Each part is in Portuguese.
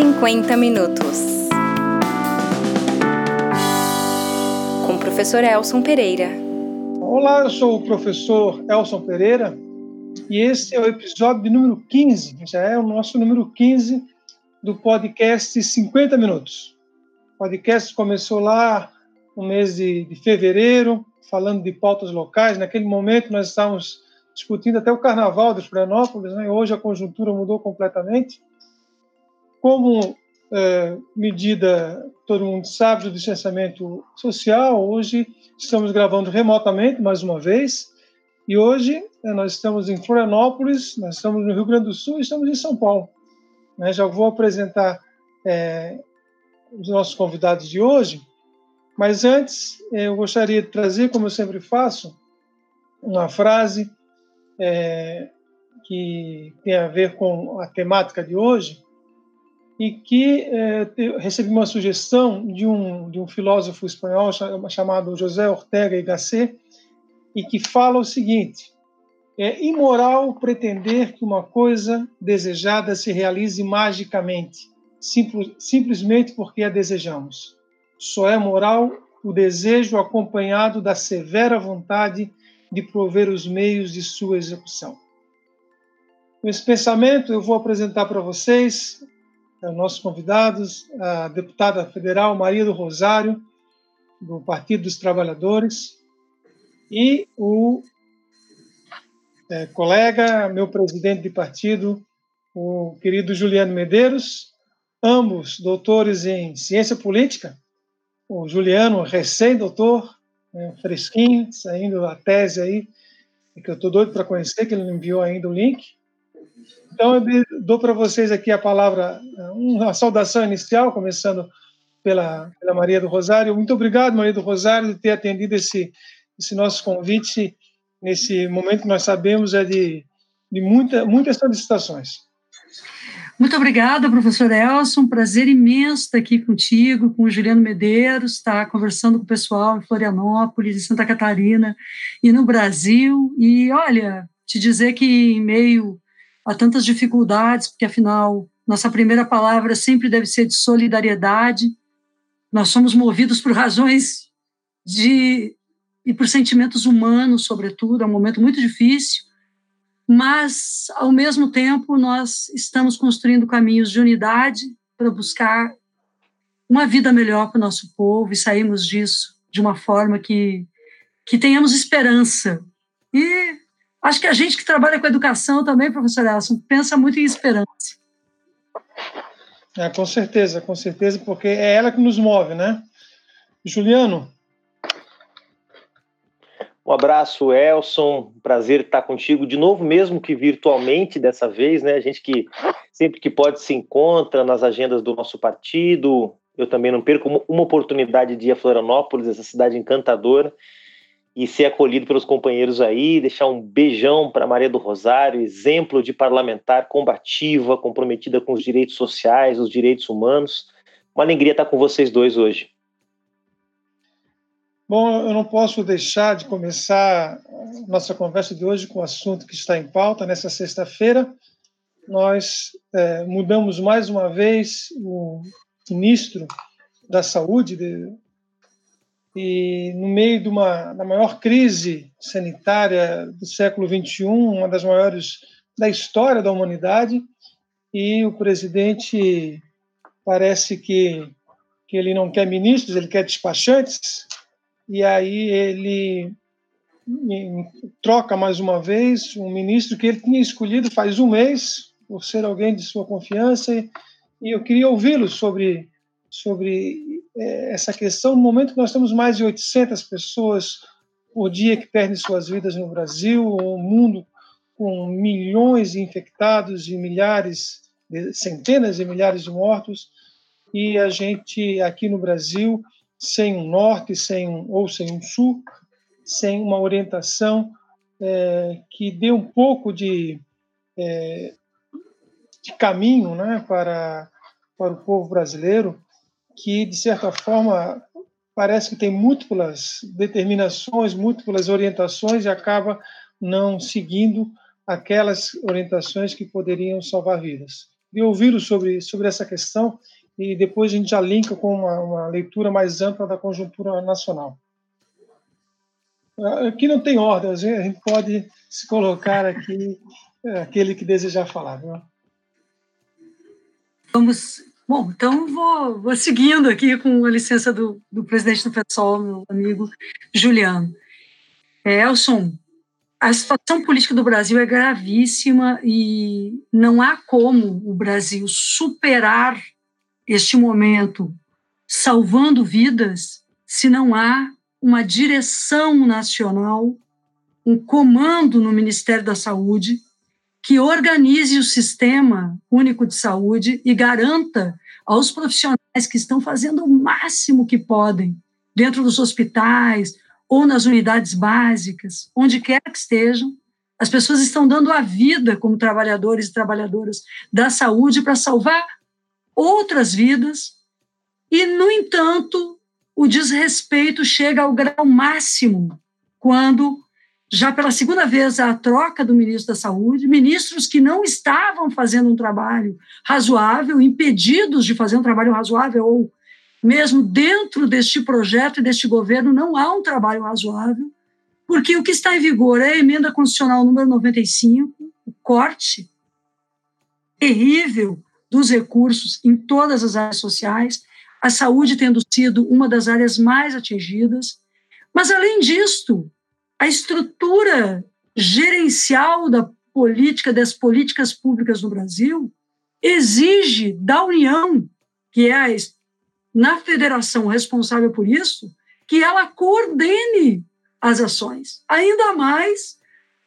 50 minutos. Com o professor Elson Pereira. Olá, eu sou o professor Elson Pereira e esse é o episódio de número 15, já é o nosso número 15 do podcast 50 Minutos. O podcast começou lá no mês de, de fevereiro, falando de pautas locais. Naquele momento nós estávamos discutindo até o carnaval de Florianópolis, né? hoje a conjuntura mudou completamente. Como é, medida, todo mundo sabe, do distanciamento social, hoje estamos gravando remotamente, mais uma vez, e hoje é, nós estamos em Florianópolis, nós estamos no Rio Grande do Sul e estamos em São Paulo. Né? Já vou apresentar é, os nossos convidados de hoje, mas antes é, eu gostaria de trazer, como eu sempre faço, uma frase é, que tem a ver com a temática de hoje e que é, recebi uma sugestão de um, de um filósofo espanhol chamado José Ortega y Gasset e que fala o seguinte: é imoral pretender que uma coisa desejada se realize magicamente, simples, simplesmente porque a desejamos. Só é moral o desejo acompanhado da severa vontade de prover os meios de sua execução. Esse pensamento, eu vou apresentar para vocês, nossos convidados, a deputada federal Maria do Rosário, do Partido dos Trabalhadores, e o é, colega, meu presidente de partido, o querido Juliano Medeiros, ambos doutores em ciência política, o Juliano, recém-doutor, né, fresquinho, saindo a tese aí, que eu estou doido para conhecer, que ele não enviou ainda o link. Então, eu dou para vocês aqui a palavra, uma saudação inicial, começando pela, pela Maria do Rosário. Muito obrigado, Maria do Rosário, de ter atendido esse, esse nosso convite nesse momento que nós sabemos é de, de muita, muitas solicitações. Muito obrigada, professor Elson. Prazer imenso estar aqui contigo, com o Juliano Medeiros, estar conversando com o pessoal em Florianópolis, em Santa Catarina e no Brasil. E olha, te dizer que em meio a tantas dificuldades, porque afinal nossa primeira palavra sempre deve ser de solidariedade. Nós somos movidos por razões de e por sentimentos humanos, sobretudo. É um momento muito difícil mas, ao mesmo tempo, nós estamos construindo caminhos de unidade para buscar uma vida melhor para o nosso povo e sairmos disso de uma forma que, que tenhamos esperança. E acho que a gente que trabalha com educação também, professor Elson, pensa muito em esperança. É, com certeza, com certeza, porque é ela que nos move, né? Juliano, um abraço, Elson. Prazer estar contigo de novo, mesmo que virtualmente dessa vez, né? A gente que sempre que pode se encontra nas agendas do nosso partido. Eu também não perco uma oportunidade de ir a Florianópolis, essa cidade encantadora, e ser acolhido pelos companheiros aí. Deixar um beijão para Maria do Rosário, exemplo de parlamentar combativa, comprometida com os direitos sociais, os direitos humanos. Uma alegria estar com vocês dois hoje. Bom, eu não posso deixar de começar nossa conversa de hoje com o assunto que está em pauta. Nessa sexta-feira, nós é, mudamos mais uma vez o ministro da Saúde de, e no meio de uma da maior crise sanitária do século 21, uma das maiores da história da humanidade, e o presidente parece que que ele não quer ministros, ele quer despachantes e aí ele troca mais uma vez um ministro que ele tinha escolhido faz um mês, por ser alguém de sua confiança, e eu queria ouvi-lo sobre, sobre é, essa questão, no momento que nós temos mais de 800 pessoas por dia que perdem suas vidas no Brasil, um mundo com milhões de infectados e milhares, centenas de milhares de mortos, e a gente aqui no Brasil sem um norte, sem um, ou sem um sul, sem uma orientação é, que dê um pouco de, é, de caminho né, para, para o povo brasileiro, que, de certa forma, parece que tem múltiplas determinações, múltiplas orientações e acaba não seguindo aquelas orientações que poderiam salvar vidas. de ouvi-lo sobre, sobre essa questão e depois a gente já linka com uma, uma leitura mais ampla da conjuntura nacional. Aqui não tem ordem, a gente pode se colocar aqui é, aquele que desejar falar. Viu? Vamos. Bom, então vou, vou seguindo aqui com a licença do, do presidente do PSOL, meu amigo Juliano. É, Elson, a situação política do Brasil é gravíssima e não há como o Brasil superar este momento salvando vidas se não há uma direção nacional, um comando no Ministério da Saúde que organize o sistema único de saúde e garanta aos profissionais que estão fazendo o máximo que podem dentro dos hospitais ou nas unidades básicas, onde quer que estejam, as pessoas estão dando a vida como trabalhadores e trabalhadoras da saúde para salvar outras vidas, e, no entanto, o desrespeito chega ao grau máximo quando, já pela segunda vez, a troca do ministro da Saúde, ministros que não estavam fazendo um trabalho razoável, impedidos de fazer um trabalho razoável, ou mesmo dentro deste projeto e deste governo, não há um trabalho razoável, porque o que está em vigor é a emenda constitucional número 95, o corte terrível dos recursos em todas as áreas sociais, a saúde tendo sido uma das áreas mais atingidas. Mas, além disto, a estrutura gerencial da política, das políticas públicas no Brasil, exige da União, que é a, na federação responsável por isso, que ela coordene as ações, ainda mais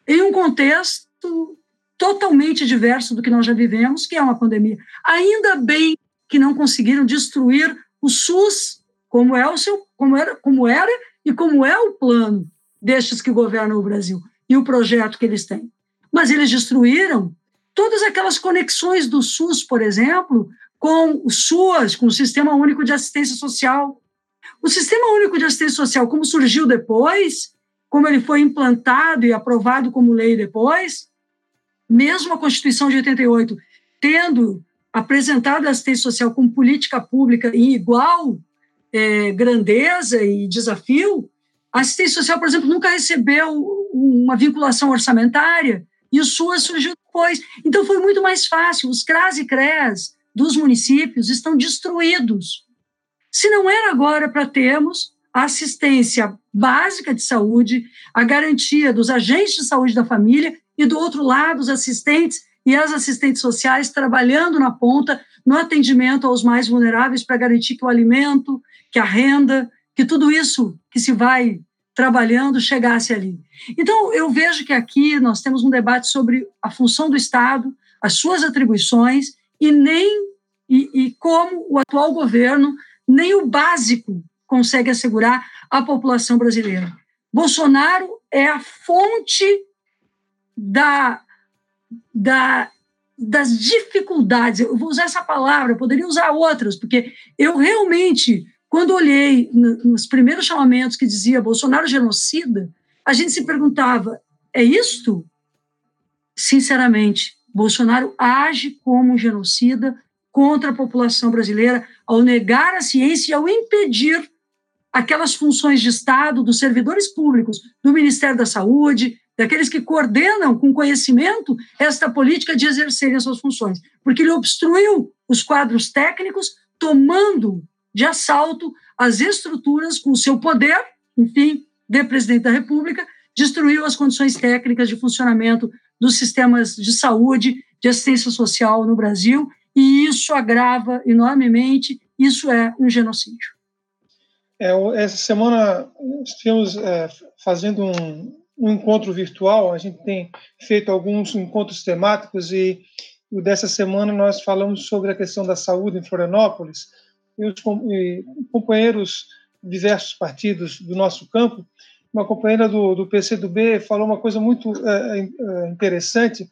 em um contexto totalmente diverso do que nós já vivemos, que é uma pandemia. Ainda bem que não conseguiram destruir o SUS, como é o seu, como era, como era e como é o plano destes que governam o Brasil e o projeto que eles têm. Mas eles destruíram todas aquelas conexões do SUS, por exemplo, com o SUAS, com o Sistema Único de Assistência Social. O Sistema Único de Assistência Social, como surgiu depois, como ele foi implantado e aprovado como lei depois, mesmo a Constituição de 88 tendo apresentado a assistência social como política pública em igual é, grandeza e desafio, a assistência social, por exemplo, nunca recebeu uma vinculação orçamentária e o SUAS surgiu depois. Então foi muito mais fácil. Os CRAS e CREAS dos municípios estão destruídos. Se não era agora para termos a assistência básica de saúde, a garantia dos agentes de saúde da família e do outro lado, os assistentes e as assistentes sociais trabalhando na ponta no atendimento aos mais vulneráveis para garantir que o alimento, que a renda, que tudo isso que se vai trabalhando chegasse ali. Então, eu vejo que aqui nós temos um debate sobre a função do Estado, as suas atribuições e nem e, e como o atual governo nem o básico consegue assegurar à população brasileira. Bolsonaro é a fonte da, da, das dificuldades. Eu vou usar essa palavra, poderia usar outras, porque eu realmente, quando olhei nos primeiros chamamentos que dizia Bolsonaro genocida, a gente se perguntava: é isto? Sinceramente, Bolsonaro age como um genocida contra a população brasileira ao negar a ciência e ao impedir aquelas funções de Estado dos servidores públicos, do Ministério da Saúde, daqueles que coordenam com conhecimento esta política de exercerem as suas funções, porque ele obstruiu os quadros técnicos, tomando de assalto as estruturas com seu poder, enfim, de presidente da República, destruiu as condições técnicas de funcionamento dos sistemas de saúde, de assistência social no Brasil, e isso agrava enormemente, isso é um genocídio. É, essa semana estivemos é, fazendo um, um encontro virtual, a gente tem feito alguns encontros temáticos e dessa semana nós falamos sobre a questão da saúde em Florianópolis e os companheiros de diversos partidos do nosso campo, uma companheira do, do PCdoB falou uma coisa muito é, é, interessante,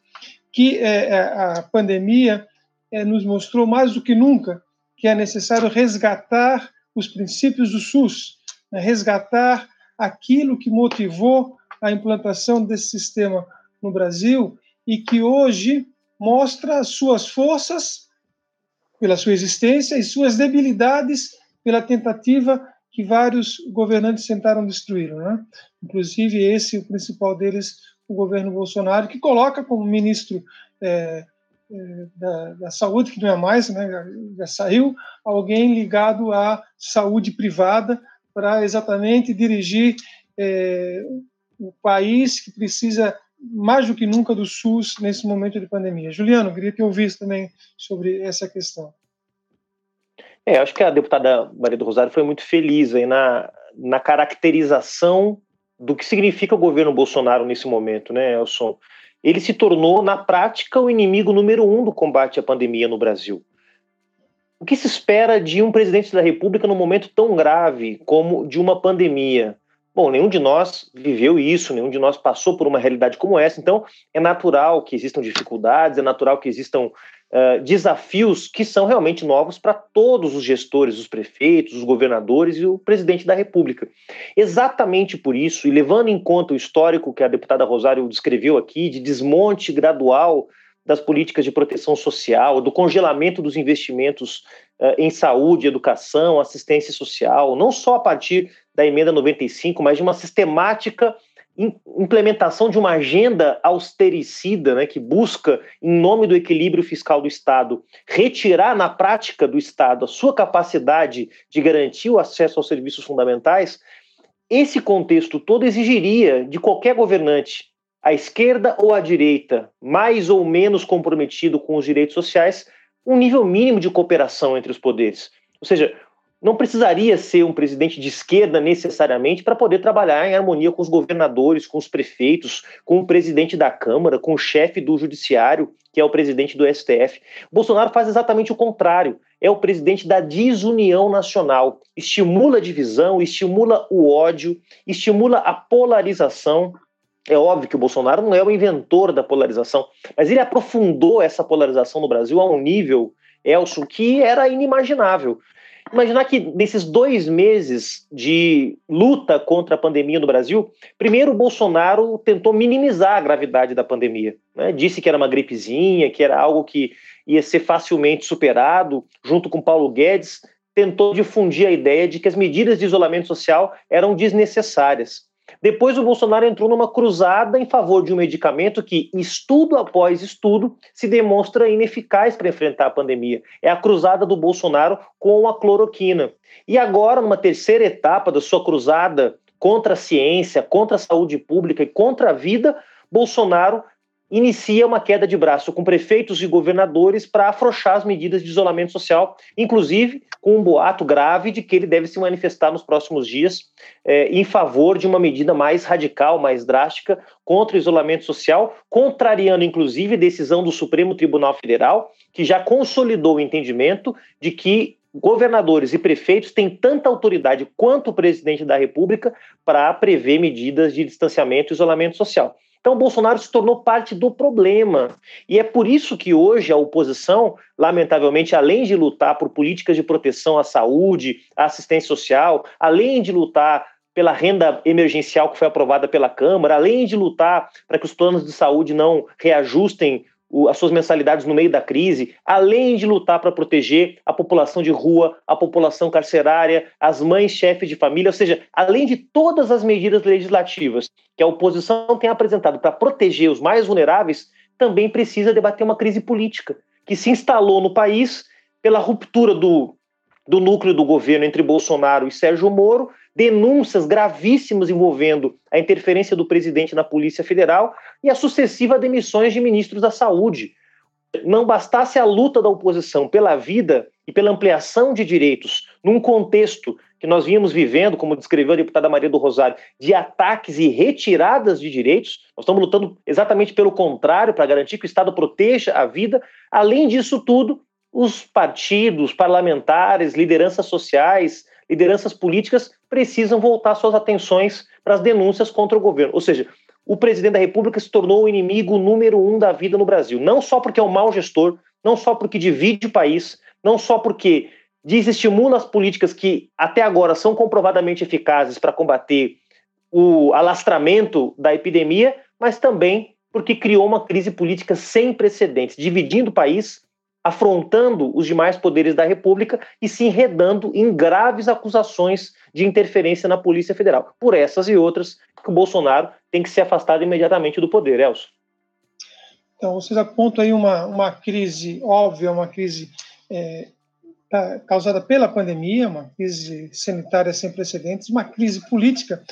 que é, é, a pandemia é, nos mostrou mais do que nunca que é necessário resgatar os princípios do SUS, né, resgatar aquilo que motivou a implantação desse sistema no Brasil e que hoje mostra suas forças pela sua existência e suas debilidades pela tentativa que vários governantes tentaram destruir. Né? Inclusive, esse, o principal deles, o governo Bolsonaro, que coloca como ministro é, é, da, da, Saúde, que não é mais, né, já, já saiu, alguém ligado à saúde privada para exatamente dirigir é, o país que precisa mais do que nunca do SUS nesse momento de pandemia. Juliano, queria te ouvir também sobre essa questão. É, acho que a deputada Maria do Rosário foi muito feliz aí na, na caracterização do que significa o governo Bolsonaro nesse momento, né, Elson? Ele se tornou, na prática, o inimigo número um do combate à pandemia no Brasil. O que se espera de um presidente da República num momento tão grave como de uma pandemia? Bom, nenhum de nós viveu isso, nenhum de nós passou por uma realidade como essa, então é natural que existam dificuldades, é natural que existam uh, desafios que são realmente novos para todos os gestores, os prefeitos, os governadores e o presidente da República. Exatamente por isso, e levando em conta o histórico que a deputada Rosário descreveu aqui, de desmonte gradual das políticas de proteção social, do congelamento dos investimentos uh, em saúde, educação, assistência social, não só a partir da emenda 95, mas de uma sistemática implementação de uma agenda austericida, né, que busca, em nome do equilíbrio fiscal do Estado, retirar na prática do Estado a sua capacidade de garantir o acesso aos serviços fundamentais, esse contexto todo exigiria de qualquer governante, à esquerda ou à direita, mais ou menos comprometido com os direitos sociais, um nível mínimo de cooperação entre os poderes. Ou seja, não precisaria ser um presidente de esquerda necessariamente para poder trabalhar em harmonia com os governadores, com os prefeitos, com o presidente da Câmara, com o chefe do judiciário, que é o presidente do STF. Bolsonaro faz exatamente o contrário. É o presidente da desunião nacional. Estimula a divisão, estimula o ódio, estimula a polarização. É óbvio que o Bolsonaro não é o inventor da polarização, mas ele aprofundou essa polarização no Brasil a um nível, Elson, que era inimaginável imaginar que nesses dois meses de luta contra a pandemia no Brasil, primeiro o Bolsonaro tentou minimizar a gravidade da pandemia. Né? Disse que era uma gripezinha, que era algo que ia ser facilmente superado, junto com Paulo Guedes, tentou difundir a ideia de que as medidas de isolamento social eram desnecessárias. Depois o Bolsonaro entrou numa cruzada em favor de um medicamento que, estudo após estudo, se demonstra ineficaz para enfrentar a pandemia. É a cruzada do Bolsonaro com a cloroquina. E agora, numa terceira etapa da sua cruzada contra a ciência, contra a saúde pública e contra a vida, Bolsonaro inicia uma queda de braço com prefeitos e governadores para afrouxar as medidas de isolamento social, inclusive com um boato grave de que ele deve se manifestar nos próximos dias eh, em favor de uma medida mais radical, mais drástica contra o isolamento social, contrariando inclusive a decisão do Supremo Tribunal Federal, que já consolidou o entendimento de que governadores e prefeitos têm tanta autoridade quanto o presidente da República para prever medidas de distanciamento e isolamento social. Então, Bolsonaro se tornou parte do problema. E é por isso que hoje a oposição, lamentavelmente, além de lutar por políticas de proteção à saúde, à assistência social, além de lutar pela renda emergencial que foi aprovada pela Câmara, além de lutar para que os planos de saúde não reajustem as suas mensalidades no meio da crise, além de lutar para proteger a população de rua, a população carcerária, as mães chefes de família, ou seja, além de todas as medidas legislativas que a oposição tem apresentado para proteger os mais vulneráveis, também precisa debater uma crise política que se instalou no país pela ruptura do, do núcleo do governo entre Bolsonaro e Sérgio Moro denúncias gravíssimas envolvendo a interferência do presidente na Polícia Federal e as sucessivas demissões de ministros da Saúde. Não bastasse a luta da oposição pela vida e pela ampliação de direitos num contexto que nós vínhamos vivendo, como descreveu a deputada Maria do Rosário, de ataques e retiradas de direitos. Nós estamos lutando exatamente pelo contrário, para garantir que o Estado proteja a vida. Além disso tudo, os partidos, parlamentares, lideranças sociais, lideranças políticas precisam voltar suas atenções para as denúncias contra o governo. Ou seja, o presidente da República se tornou o inimigo número um da vida no Brasil. Não só porque é um mau gestor, não só porque divide o país, não só porque desestimula as políticas que até agora são comprovadamente eficazes para combater o alastramento da epidemia, mas também porque criou uma crise política sem precedentes, dividindo o país, afrontando os demais poderes da República e se enredando em graves acusações de interferência na Polícia Federal. Por essas e outras, que o Bolsonaro tem que ser afastado imediatamente do poder, Elcio. Então, vocês apontam aí uma, uma crise óbvia, uma crise é, causada pela pandemia, uma crise sanitária sem precedentes, uma crise política,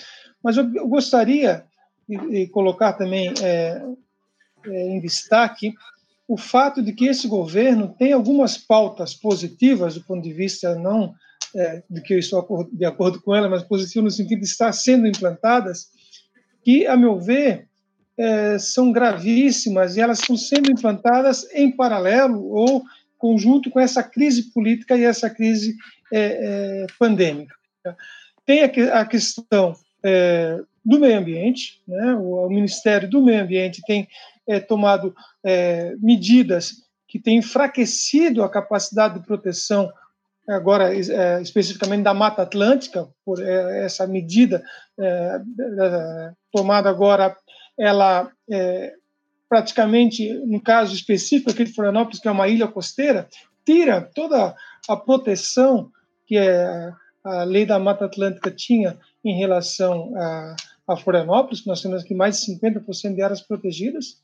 mas eu, eu gostaria de, de, colocar também é, é, em destaque o fato de que esse governo tem algumas pautas positivas do ponto de vista não é, de que eu estou de acordo com ela, mas positivo no sentido de estar sendo implantadas, que, a meu ver, é, são gravíssimas e elas estão sendo implantadas em paralelo ou conjunto com essa crise política e essa crise é, é pandêmica. Tem a, a questão é, do meio ambiente, né? o, o, Ministério do Meio Ambiente tem é, tomado medidas que têm enfraquecido a capacidade de proteção agora é, especificamente da Mata Atlântica, por é, essa medida é, tomada agora, ela praticamente, no caso específico aqui de Florianópolis, que é uma ilha costeira, tira toda a proteção que a lei da Mata Atlântica tinha em relação a, a Florianópolis, nós temos aqui mais de 50% de áreas protegidas,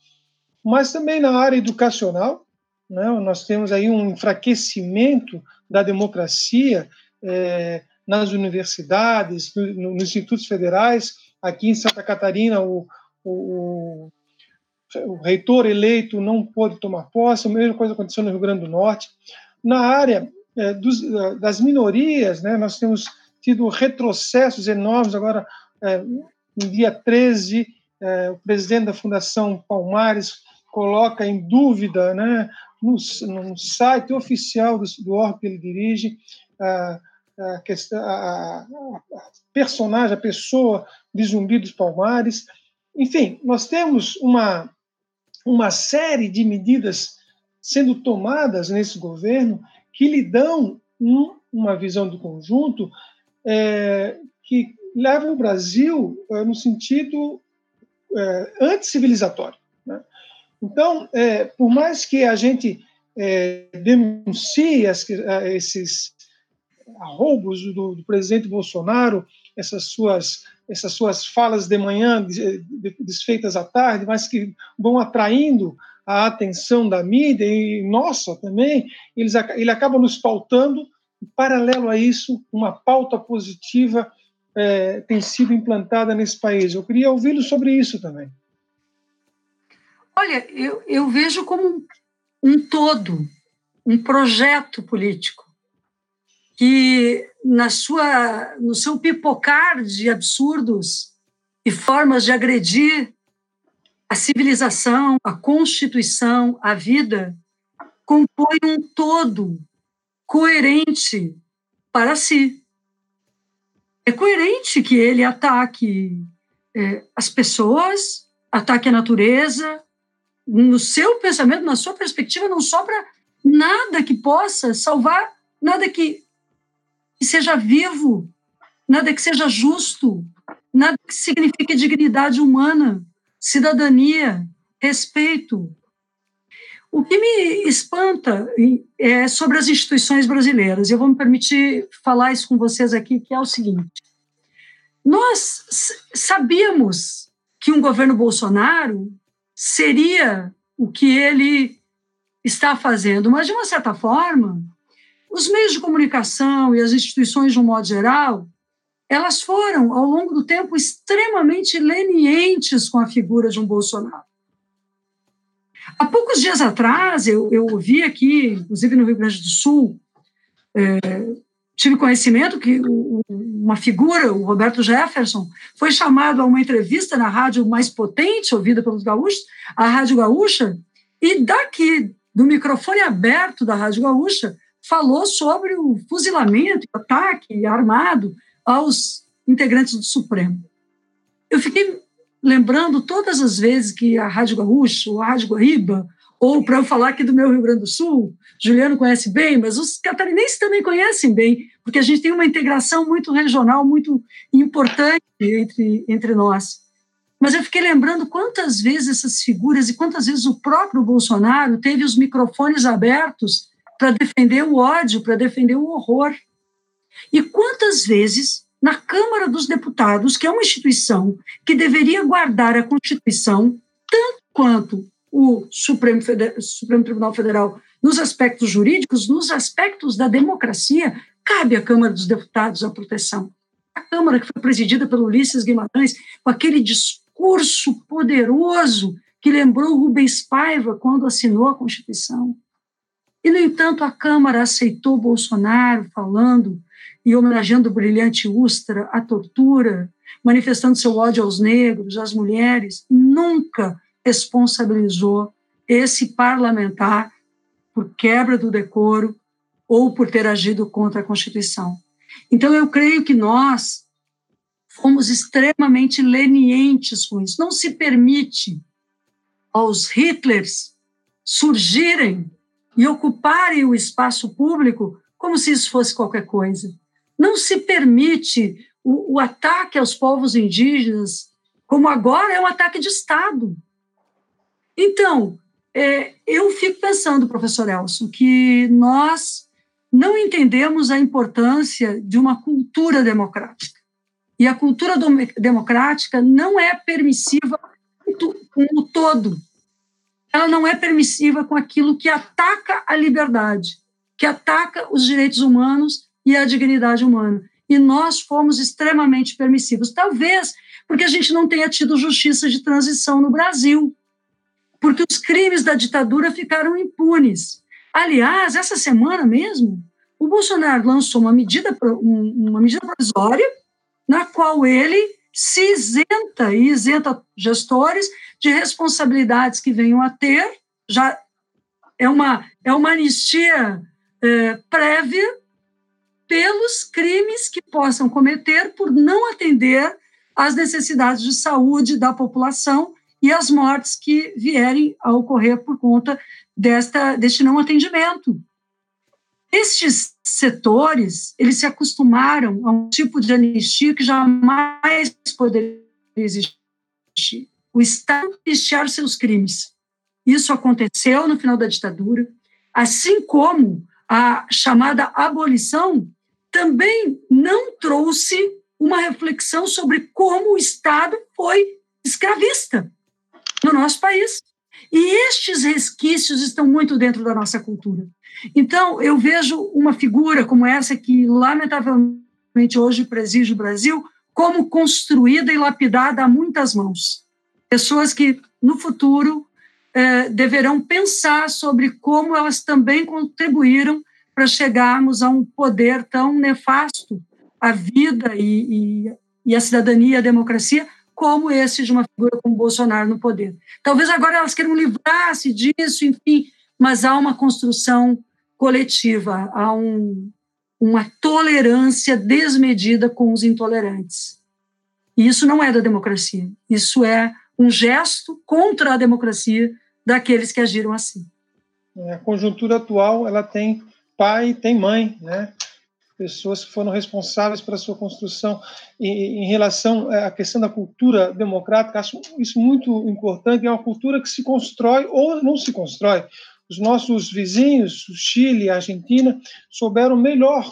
mas também na área educacional, né, nós temos aí um enfraquecimento da democracia é, nas universidades, no, nos institutos federais. Aqui em Santa Catarina, o, o, o reitor eleito não pôde tomar posse, a mesma coisa aconteceu no Rio Grande do Norte. Na área é, dos, das minorias, né, nós temos tido retrocessos enormes. Agora, é, no dia 13, é, o presidente da Fundação Palmares coloca em dúvida né, no, no site oficial do, do órgão que ele dirige, a, a, a, a personagem, a pessoa de Zumbi dos Palmares. Enfim, nós temos uma, uma série de medidas sendo tomadas nesse governo que lhe dão um, uma visão do conjunto é, que leva o Brasil é, no sentido é, anticivilizatório. Então, é, por mais que a gente é, denuncie as, esses roubos do, do, presidente Bolsonaro, essas suas, essas suas falas de manhã desfeitas à tarde, mas que vão atraindo a atenção da mídia e nossa também, eles, ele acaba nos pautando. Paralelo a isso, uma pauta positiva é, tem sido implantada nesse país. Eu queria ouvi-lo sobre isso também. Olha, eu, eu vejo como um todo, um projeto político que na sua no seu pipocar de absurdos e formas de agredir a civilização, a constituição, a vida, compõe um todo coerente para si. É coerente que ele ataque é, as pessoas, ataque a natureza, no seu pensamento, na sua perspectiva, não sobra nada que possa salvar, nada que, seja vivo, nada que seja justo, nada que signifique dignidade humana, cidadania, respeito. O que me espanta é sobre as instituições brasileiras. Eu vou me permitir falar isso com vocês aqui, que é o seguinte: nós sabíamos que um governo Bolsonaro seria o que ele está fazendo. Mas, de uma certa forma, os meios de comunicação e as instituições, de um modo geral, elas foram, ao longo do tempo, extremamente lenientes com a figura de um Bolsonaro. Há poucos dias atrás, eu, eu ouvi aqui, inclusive no Rio Grande do Sul, é, tive conhecimento que o, uma figura, o Roberto Jefferson, foi chamado a uma entrevista na rádio mais potente, ouvida pelos gaúchos, a Rádio Gaúcha, e daqui, do microfone aberto da Rádio Gaúcha, falou sobre o fuzilamento, ataque armado aos integrantes do Supremo. Eu fiquei lembrando todas as vezes que a Rádio Gaúcha, ou a Rádio Guaíba, ou para eu falar aqui do meu Rio Grande do Sul, Juliano conhece bem, mas os catarinenses também conhecem bem, porque a gente tem uma integração muito regional, muito importante entre, entre nós. mas eu fiquei lembrando quantas vezes essas figuras e quantas vezes o próprio Bolsonaro teve os microfones abertos para defender o ódio, para defender o horror. E quantas vezes na Câmara dos Deputados, que é uma instituição que deveria guardar a Constituição tanto quanto o Supremo, Supremo Tribunal Federal nos aspectos jurídicos, nos aspectos da democracia, cabe à Câmara dos Deputados a proteção. A Câmara que foi presidida pelo Ulisses Guimarães, com aquele discurso poderoso que lembrou Rubens Paiva quando assinou a Constituição. E, no entanto, a Câmara aceitou Bolsonaro falando e homenageando o brilhante Ustra, a tortura, manifestando seu ódio aos negros, às mulheres, nunca responsabilizou esse parlamentar por quebra do decoro ou por ter agido contra a Constituição. Então, eu creio que nós fomos extremamente lenientes com isso. Não se permite aos Hitlers surgirem e ocuparem o espaço público como se isso fosse qualquer coisa. Não se permite o, o ataque aos povos indígenas, como agora é um ataque de Estado. Então, é, eu fico pensando, professor Elson, que nós não entendemos a importância de uma cultura democrática. E a cultura democrática não é permissiva com o todo. Ela não é permissiva com aquilo que ataca a liberdade, que ataca os direitos humanos e a dignidade humana. E nós fomos extremamente permissivos. Talvez porque a gente não tenha tido justiça de transição no Brasil, porque os crimes da ditadura ficaram impunes. Aliás, essa semana mesmo, o Bolsonaro lançou uma medida, uma medida provisória na qual ele se isenta e isenta gestores de responsabilidades que venham a ter, já é uma, é uma anistia é, prévia pelos crimes que possam cometer por não atender às necessidades de saúde da população e as mortes que vierem a ocorrer por conta desta, deste não atendimento. Estes setores, eles se acostumaram a um tipo de anistia que jamais poderia existir. O Estado anistiar seus crimes. Isso aconteceu no final da ditadura, assim como a chamada abolição também não trouxe uma reflexão sobre como o Estado foi escravista no nosso país. E estes resquícios estão muito dentro da nossa cultura. Então, eu vejo uma figura como essa, que lamentavelmente hoje preside o Brasil, como construída e lapidada a muitas mãos. Pessoas que, no futuro, eh, deverão pensar sobre como elas também contribuíram para chegarmos a um poder tão nefasto à vida e, e, e à cidadania e à democracia, como esse de uma figura como Bolsonaro no poder. Talvez agora elas queiram livrar-se disso, enfim, mas há uma construção coletiva, há um, uma tolerância desmedida com os intolerantes. E isso não é da democracia, isso é um gesto contra a democracia daqueles que agiram assim. É, a conjuntura atual ela tem pai, tem mãe, né? pessoas que foram responsáveis pela sua construção. E, em relação à questão da cultura democrática, acho isso muito importante. É uma cultura que se constrói ou não se constrói. Os nossos vizinhos, o Chile, a Argentina, souberam melhor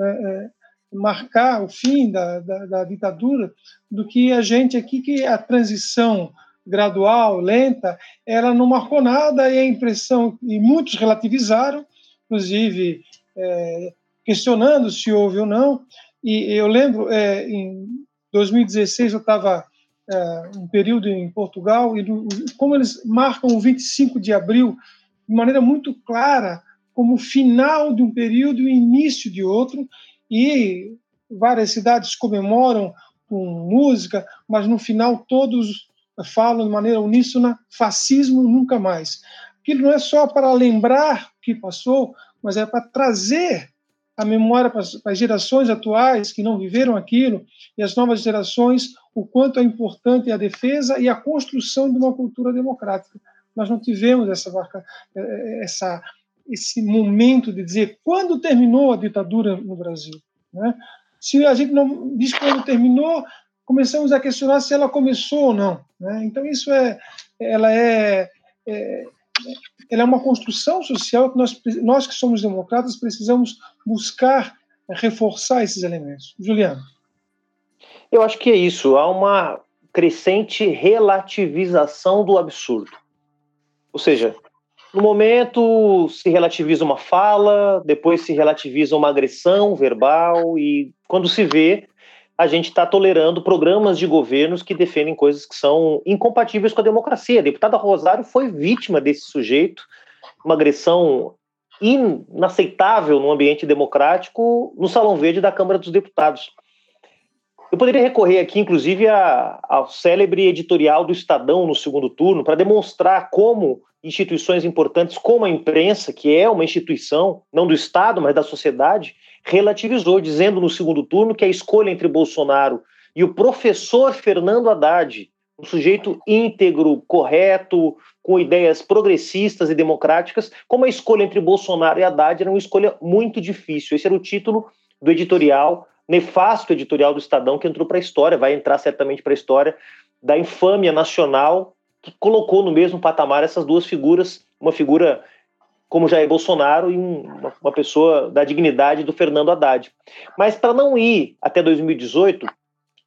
é, é, marcar o fim da, da, da ditadura do que a gente aqui, que a transição gradual, lenta, ela não marcou nada e a impressão, e muitos relativizaram, inclusive é, questionando se houve ou não. E eu lembro, é, em 2016, eu estava é, um período em Portugal, e do, como eles marcam o 25 de abril de maneira muito clara, como final de um período e início de outro, e várias cidades comemoram com música, mas no final todos falam de maneira uníssona: fascismo nunca mais. Aquilo não é só para lembrar o que passou, mas é para trazer a memória para as, gerações atuais que não viveram aquilo e as novas gerações o quanto é importante a defesa e a construção de uma cultura democrática. Nós não tivemos essa, essa esse momento de dizer quando terminou a ditadura no Brasil. Né? Se a gente não diz quando terminou, começamos a questionar se ela começou ou não. Né? Então, isso é, ela é, é, ela é uma construção social que nós, nós que somos democratas precisamos buscar reforçar esses elementos. Juliano. Eu acho que é isso. Há uma crescente relativização do absurdo. Ou seja, no momento se relativiza uma fala, depois se relativiza uma agressão verbal, e quando se vê, a gente está tolerando programas de governos que defendem coisas que são incompatíveis com a democracia. A deputada Rosário foi vítima desse sujeito, uma agressão inaceitável no ambiente democrático no Salão Verde da Câmara dos Deputados. Eu poderia recorrer aqui, inclusive, ao célebre editorial do Estadão no segundo turno para demonstrar como instituições importantes, como a imprensa, que é uma instituição, não do Estado, mas da sociedade, relativizou, dizendo no segundo turno que a escolha entre Bolsonaro e o professor Fernando Haddad, um sujeito íntegro, correto, com ideias progressistas e democráticas, como a escolha entre Bolsonaro e Haddad era uma escolha muito difícil. Esse era o título do editorial nefasto editorial do Estadão que entrou para a história, vai entrar certamente para a história da infâmia nacional que colocou no mesmo patamar essas duas figuras, uma figura como Jair Bolsonaro e uma, uma pessoa da dignidade do Fernando Haddad. Mas para não ir até 2018,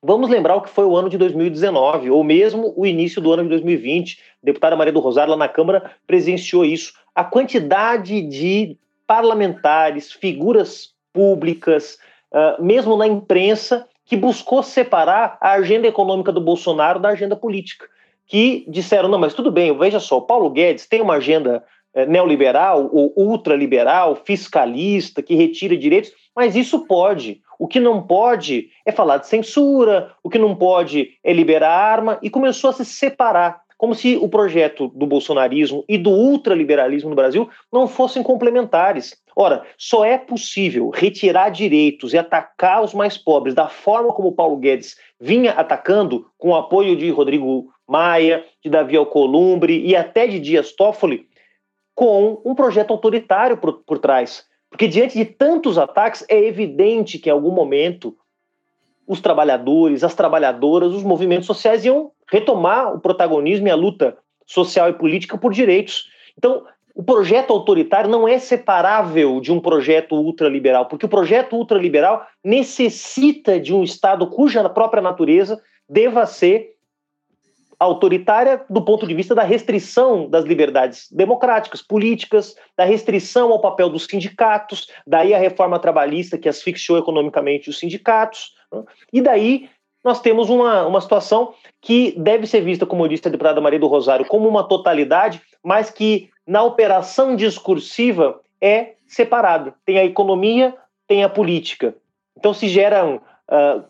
vamos lembrar o que foi o ano de 2019, ou mesmo o início do ano de 2020. A deputada Maria do Rosário, lá na Câmara, presenciou isso. A quantidade de parlamentares, figuras públicas, uh, mesmo na imprensa, que buscou separar a agenda econômica do Bolsonaro da agenda política. Que disseram: não, mas tudo bem, veja só, o Paulo Guedes tem uma agenda eh, neoliberal ou ultraliberal, fiscalista, que retira direitos, mas isso pode. O que não pode é falar de censura, o que não pode é liberar arma, e começou a se separar como se o projeto do bolsonarismo e do ultraliberalismo no Brasil não fossem complementares. Ora, só é possível retirar direitos e atacar os mais pobres da forma como Paulo Guedes vinha atacando, com o apoio de Rodrigo Maia, de Davi Alcolumbre e até de Dias Toffoli, com um projeto autoritário por, por trás. Porque diante de tantos ataques, é evidente que em algum momento os trabalhadores, as trabalhadoras, os movimentos sociais iam retomar o protagonismo e a luta social e política por direitos. Então, o projeto autoritário não é separável de um projeto ultraliberal, porque o projeto ultraliberal necessita de um Estado cuja própria natureza deva ser autoritária do ponto de vista da restrição das liberdades democráticas, políticas, da restrição ao papel dos sindicatos, daí a reforma trabalhista que asfixiou economicamente os sindicatos, né? e daí nós temos uma, uma situação que deve ser vista, como eu disse a deputada Maria do Rosário, como uma totalidade, mas que na operação discursiva é separada. Tem a economia, tem a política. Então se geram uh,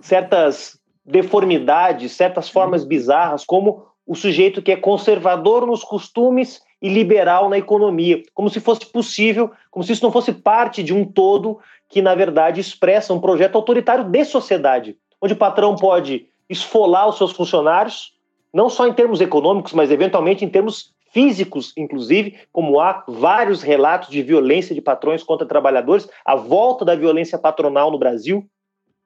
certas deformidades, certas formas bizarras, como o sujeito que é conservador nos costumes e liberal na economia, como se fosse possível, como se isso não fosse parte de um todo que, na verdade, expressa um projeto autoritário de sociedade onde o patrão pode esfolar os seus funcionários, não só em termos econômicos, mas eventualmente em termos físicos, inclusive, como há vários relatos de violência de patrões contra trabalhadores, a volta da violência patronal no Brasil,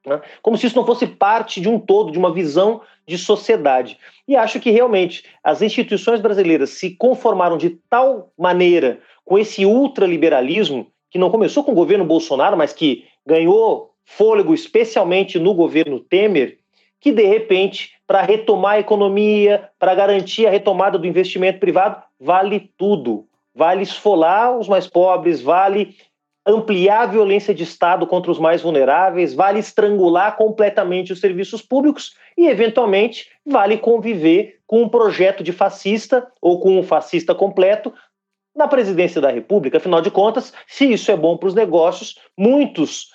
né? como se isso não fosse parte de um todo, de uma visão de sociedade. E acho que realmente as instituições brasileiras se conformaram de tal maneira com esse ultraliberalismo, que não começou com o governo Bolsonaro, mas que ganhou fôlego, especialmente no governo Temer, que de repente, para retomar a economia, para garantir a retomada do investimento privado, vale tudo. Vale esfolar os mais pobres, vale ampliar a violência de Estado contra os mais vulneráveis, vale estrangular completamente os serviços públicos e, eventualmente, vale conviver com um projeto de fascista ou com um fascista completo na presidência da República. Afinal de contas, se isso é bom para os negócios, muitos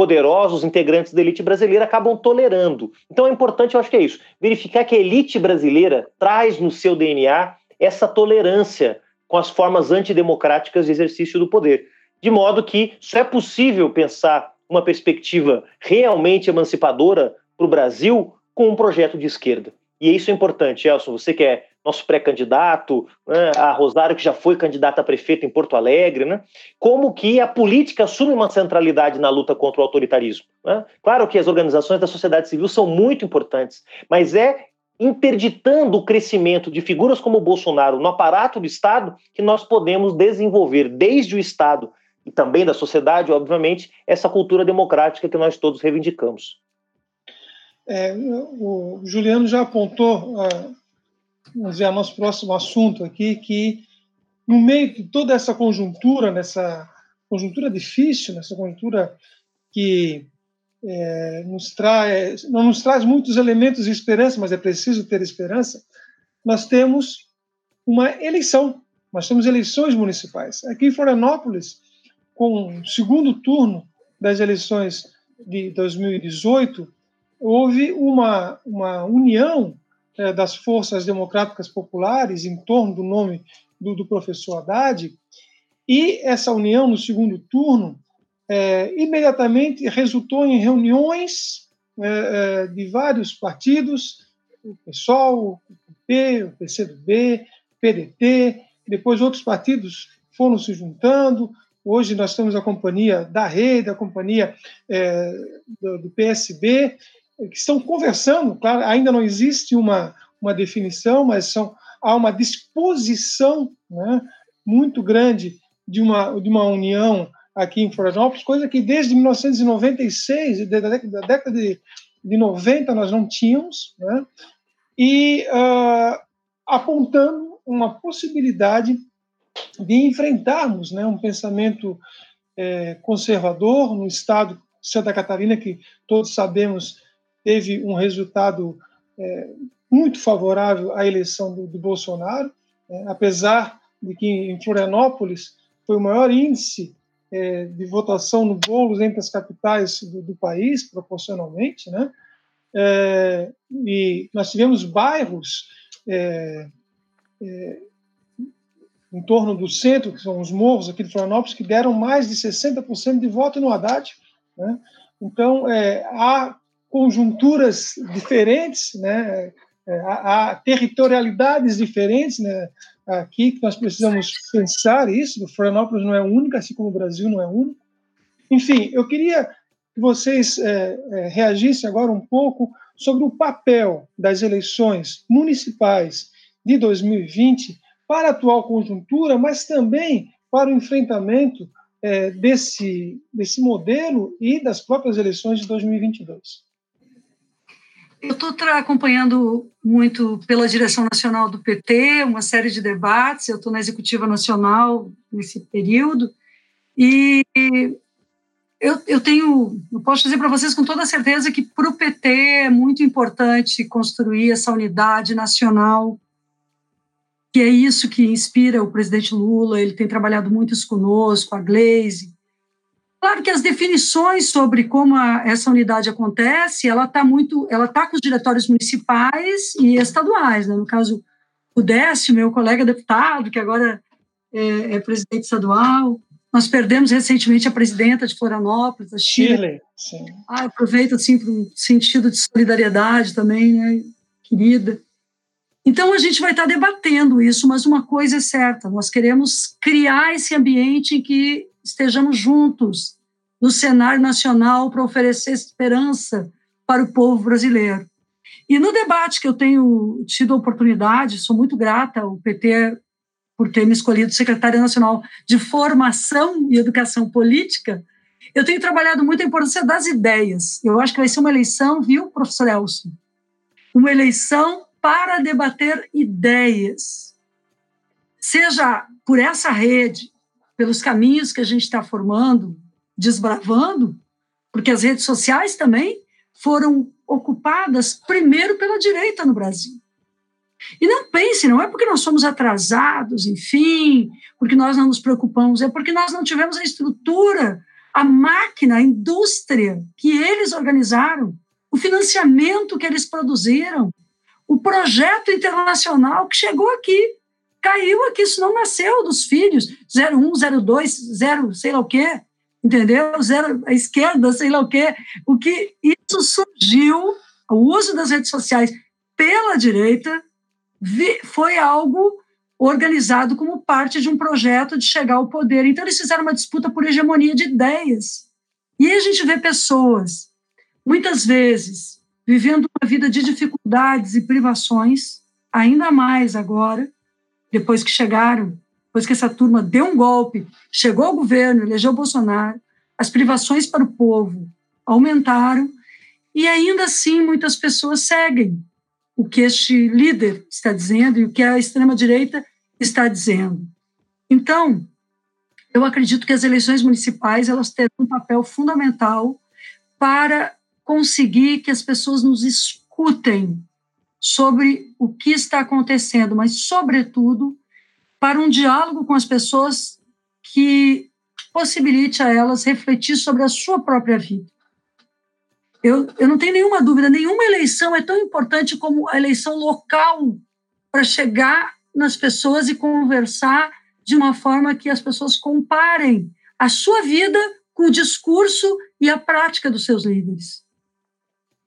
poderosos integrantes da elite brasileira acabam tolerando. Então é importante, eu acho que é isso, verificar que a elite brasileira traz no seu DNA essa tolerância com as formas antidemocráticas de exercício do poder. De modo que só é possível pensar uma perspectiva realmente emancipadora para o Brasil com um projeto de esquerda. E isso é importante, Elson. Você que é nosso pré-candidato, né, a Rosário, que já foi candidata a prefeita em Porto Alegre, né, como que a política assume uma centralidade na luta contra o autoritarismo. Né? Claro que as organizações da sociedade civil são muito importantes, mas é interditando o crescimento de figuras como o Bolsonaro no aparato do Estado que nós podemos desenvolver desde o Estado e também da sociedade, obviamente, essa cultura democrática que nós todos reivindicamos. É, o Juliano já apontou, uh, vamos dizer, nosso próximo assunto aqui, que no meio de toda essa conjuntura, nessa conjuntura difícil, nessa conjuntura que é, nos traz, não nos traz muitos elementos de esperança, mas é preciso ter esperança, nós temos uma eleição, nós temos eleições municipais. Aqui em Florianópolis, com o segundo turno das eleições de 2018, houve uma, uma união é, das forças democráticas populares em torno do nome do, do professor Haddad, e essa união no segundo turno é, imediatamente resultou em reuniões é, é de vários partidos, o PSOL, o PP, o PCdoB, PDT, depois outros partidos foram se juntando. Hoje nós temos a companhia da Rede, a companhia é, do, do, PSB, que estão conversando. Claro, ainda não existe uma, uma definição, mas são, há uma disposição né, muito grande de uma, de uma união aqui em Florianópolis, coisa que desde 1996, da década de, de 90, nós não tínhamos, né? e uh, apontando uma possibilidade de enfrentarmos né, um pensamento é, conservador no estado de Santa Catarina, que todos sabemos teve um resultado é, muito favorável à eleição do, do Bolsonaro, é, apesar de que em Florianópolis foi o maior índice é, de votação no bolo entre as capitais do, do país, proporcionalmente, né? É, e nós tivemos bairros é, é, em torno do centro, que são os morros aqui de Florianópolis, que deram mais de 60% de voto no Haddad. Né? Então, é, há conjunturas diferentes, né? É, há, territorialidades diferentes, né? aqui que nós precisamos pensar isso. O Florianópolis não é única, assim como o Brasil não é único. Enfim, eu queria que vocês é, é, reagissem agora um pouco sobre o papel das eleições municipais de 2020 para a atual conjuntura, mas também para o enfrentamento é, desse, desse modelo e das próprias eleições de 2022. Eu estou acompanhando muito pela direção nacional do PT, uma série de debates. Eu estou na executiva nacional nesse período e eu, eu tenho, eu posso dizer para vocês com toda certeza que para o PT é muito importante construir essa unidade nacional, que é isso que inspira o presidente Lula. Ele tem trabalhado muito isso conosco, a Glaze, Claro que as definições sobre como a, essa unidade acontece, ela está muito, ela está com os diretórios municipais e estaduais, né? No caso, o Décio, meu colega deputado, que agora é, é, presidente estadual, nós perdemos recentemente a presidenta de Florianópolis, a Chile. Sim. Ah, aproveito assim para um sentido de solidariedade também, né? Querida. Então a gente vai estar tá debatendo isso, mas uma coisa é certa: nós queremos criar esse ambiente em que estejamos juntos no cenário nacional para oferecer esperança para o povo brasileiro. E no debate que eu tenho tido a oportunidade, sou muito grata ao PT por ter me escolhido secretária nacional de Formação e Educação Política, eu tenho trabalhado muito a importância das ideias. Eu acho que vai ser uma eleição, viu, professor Elson? Uma eleição para debater ideias. Seja por essa rede, pelos caminhos que a gente está formando, desbravando, porque as redes sociais também foram ocupadas primeiro pela direita no Brasil. E não pense, não é porque nós somos atrasados, enfim, porque nós não nos preocupamos, é porque nós não tivemos a estrutura, a máquina, a indústria que eles organizaram, o financiamento que eles produziram, o projeto internacional que chegou aqui caiu aqui, isso não nasceu dos filhos, 01, 02, 0, sei lá o quê, entendeu? Zero esquerda, sei lá o quê. O que isso surgiu, o uso das redes sociais pela direita, foi algo organizado como parte de um projeto de chegar ao poder. Então, eles fizeram uma disputa por hegemonia de ideias. E a gente vê pessoas, muitas vezes, vivendo uma vida de dificuldades e privações, ainda mais agora, depois que chegaram, depois que essa turma deu um golpe, chegou ao governo, elegeu Bolsonaro, as privações para o povo aumentaram e ainda assim muitas pessoas seguem o que este líder está dizendo e o que a extrema-direita está dizendo. Então, eu acredito que as eleições municipais elas terão um papel fundamental para conseguir que as pessoas nos escutem sobre o que está acontecendo, mas, sobretudo, para um diálogo com as pessoas que possibilite a elas refletir sobre a sua própria vida. Eu, eu não tenho nenhuma dúvida, nenhuma eleição é tão importante como a eleição local para chegar nas pessoas e conversar de uma forma que as pessoas comparem a sua vida com o discurso e a prática dos seus líderes.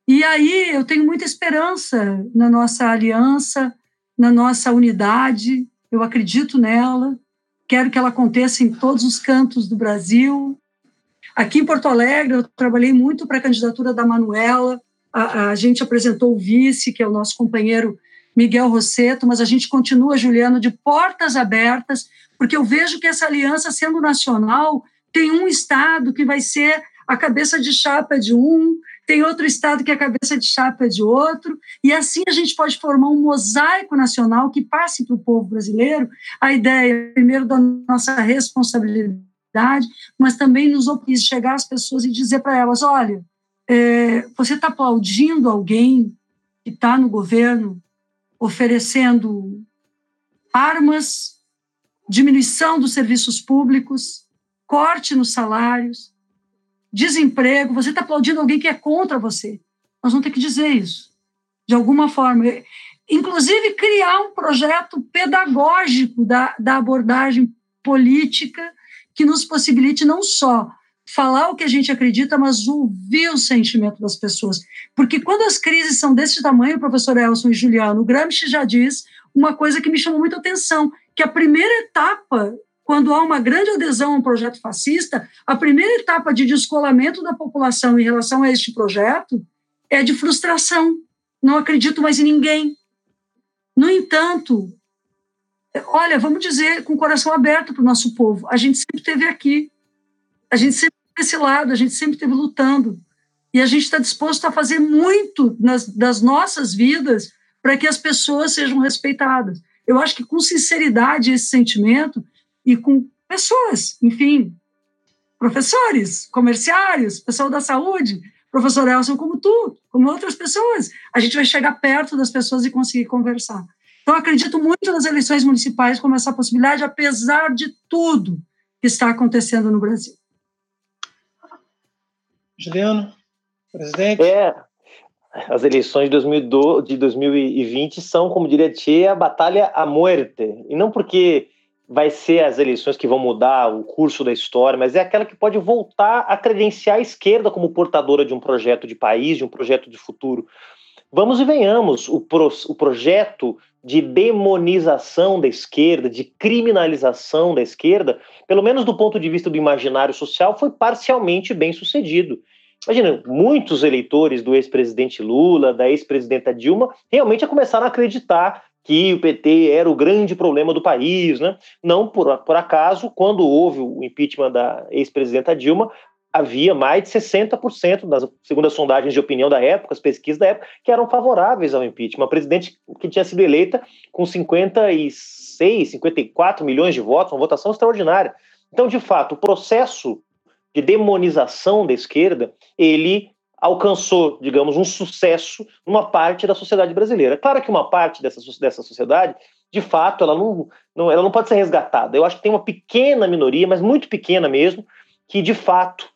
E aí eu tenho muita esperança na nossa aliança, na nossa unidade, eu acredito nela, quero que ela aconteça em todos os cantos do Brasil. Aqui em Porto Alegre, eu trabalhei muito para a candidatura da Manuela, a, a, gente apresentou o vice, que é o nosso companheiro Miguel Rosseto, mas a gente continua, Juliano, de portas abertas, porque eu vejo que essa aliança, sendo nacional, tem um Estado que vai ser a cabeça de chapa de um, tem outro estado que é a cabeça de chapa de outro, e assim a gente pode formar um mosaico nacional que passe para o povo brasileiro a ideia, primeiro, da nossa responsabilidade, mas também nos chegar às pessoas e dizer para elas: olha, é, você está aplaudindo alguém que está no governo oferecendo armas, diminuição dos serviços públicos, corte nos salários, desemprego, você está aplaudindo alguém que é contra você. Nós vamos ter que dizer isso, de alguma forma. Inclusive, criar um projeto pedagógico da, da abordagem política que nos possibilite não só falar o que a gente acredita, mas ouvir o sentimento das pessoas. Porque quando as crises são desse tamanho, professor Elson e Juliano, o Gramsci já diz uma coisa que me chamou muita atenção, que a primeira etapa quando há uma grande adesão a um projeto fascista, a primeira etapa de descolamento da população em relação a este projeto é de frustração. Não acredito mais em ninguém. No entanto, olha, vamos dizer com o coração aberto para o nosso povo, a gente sempre esteve aqui, a gente sempre desse lado, a gente sempre esteve lutando. E a gente está disposto a fazer muito nas, das nossas vidas para que as pessoas sejam respeitadas. Eu acho que com sinceridade esse sentimento e com pessoas, enfim, professores, comerciários, pessoal da saúde, professor Elson como tu, como outras pessoas. A gente vai chegar perto das pessoas e conseguir conversar. Então, acredito muito nas eleições municipais como essa possibilidade, apesar de tudo que está acontecendo no Brasil. Juliano, presidente. É, as eleições de, 2020 são, como diria Tchê, a batalha à muerte. E não porque vai ser as eleições que vão mudar o curso da história, mas é aquela que pode voltar a credenciar a esquerda como portadora de um projeto de país, de um projeto de futuro. Vamos e venhamos, o, pro, o projeto de demonização da esquerda, de criminalização da esquerda, pelo menos do ponto de vista do imaginário social, foi parcialmente bem sucedido. Imagina, muitos eleitores do ex-presidente Lula, da ex-presidenta Dilma, realmente começaram a acreditar que o PT era o grande problema do país, né? Não por, por acaso, quando houve o impeachment da ex-presidenta Dilma, havia mais de 60% das segundo as sondagens de opinião da época, as pesquisas da época, que eram favoráveis ao impeachment. Uma presidente que tinha sido eleita com 56, 54 milhões de votos, uma votação extraordinária. Então, de fato, o processo de demonização da esquerda, ele alcançou, digamos, um sucesso numa parte da sociedade brasileira. Claro que uma parte dessa, dessa sociedade, de fato, ela não, não, ela não pode ser resgatada. Eu acho que tem uma pequena minoria, mas muito pequena mesmo, que de fato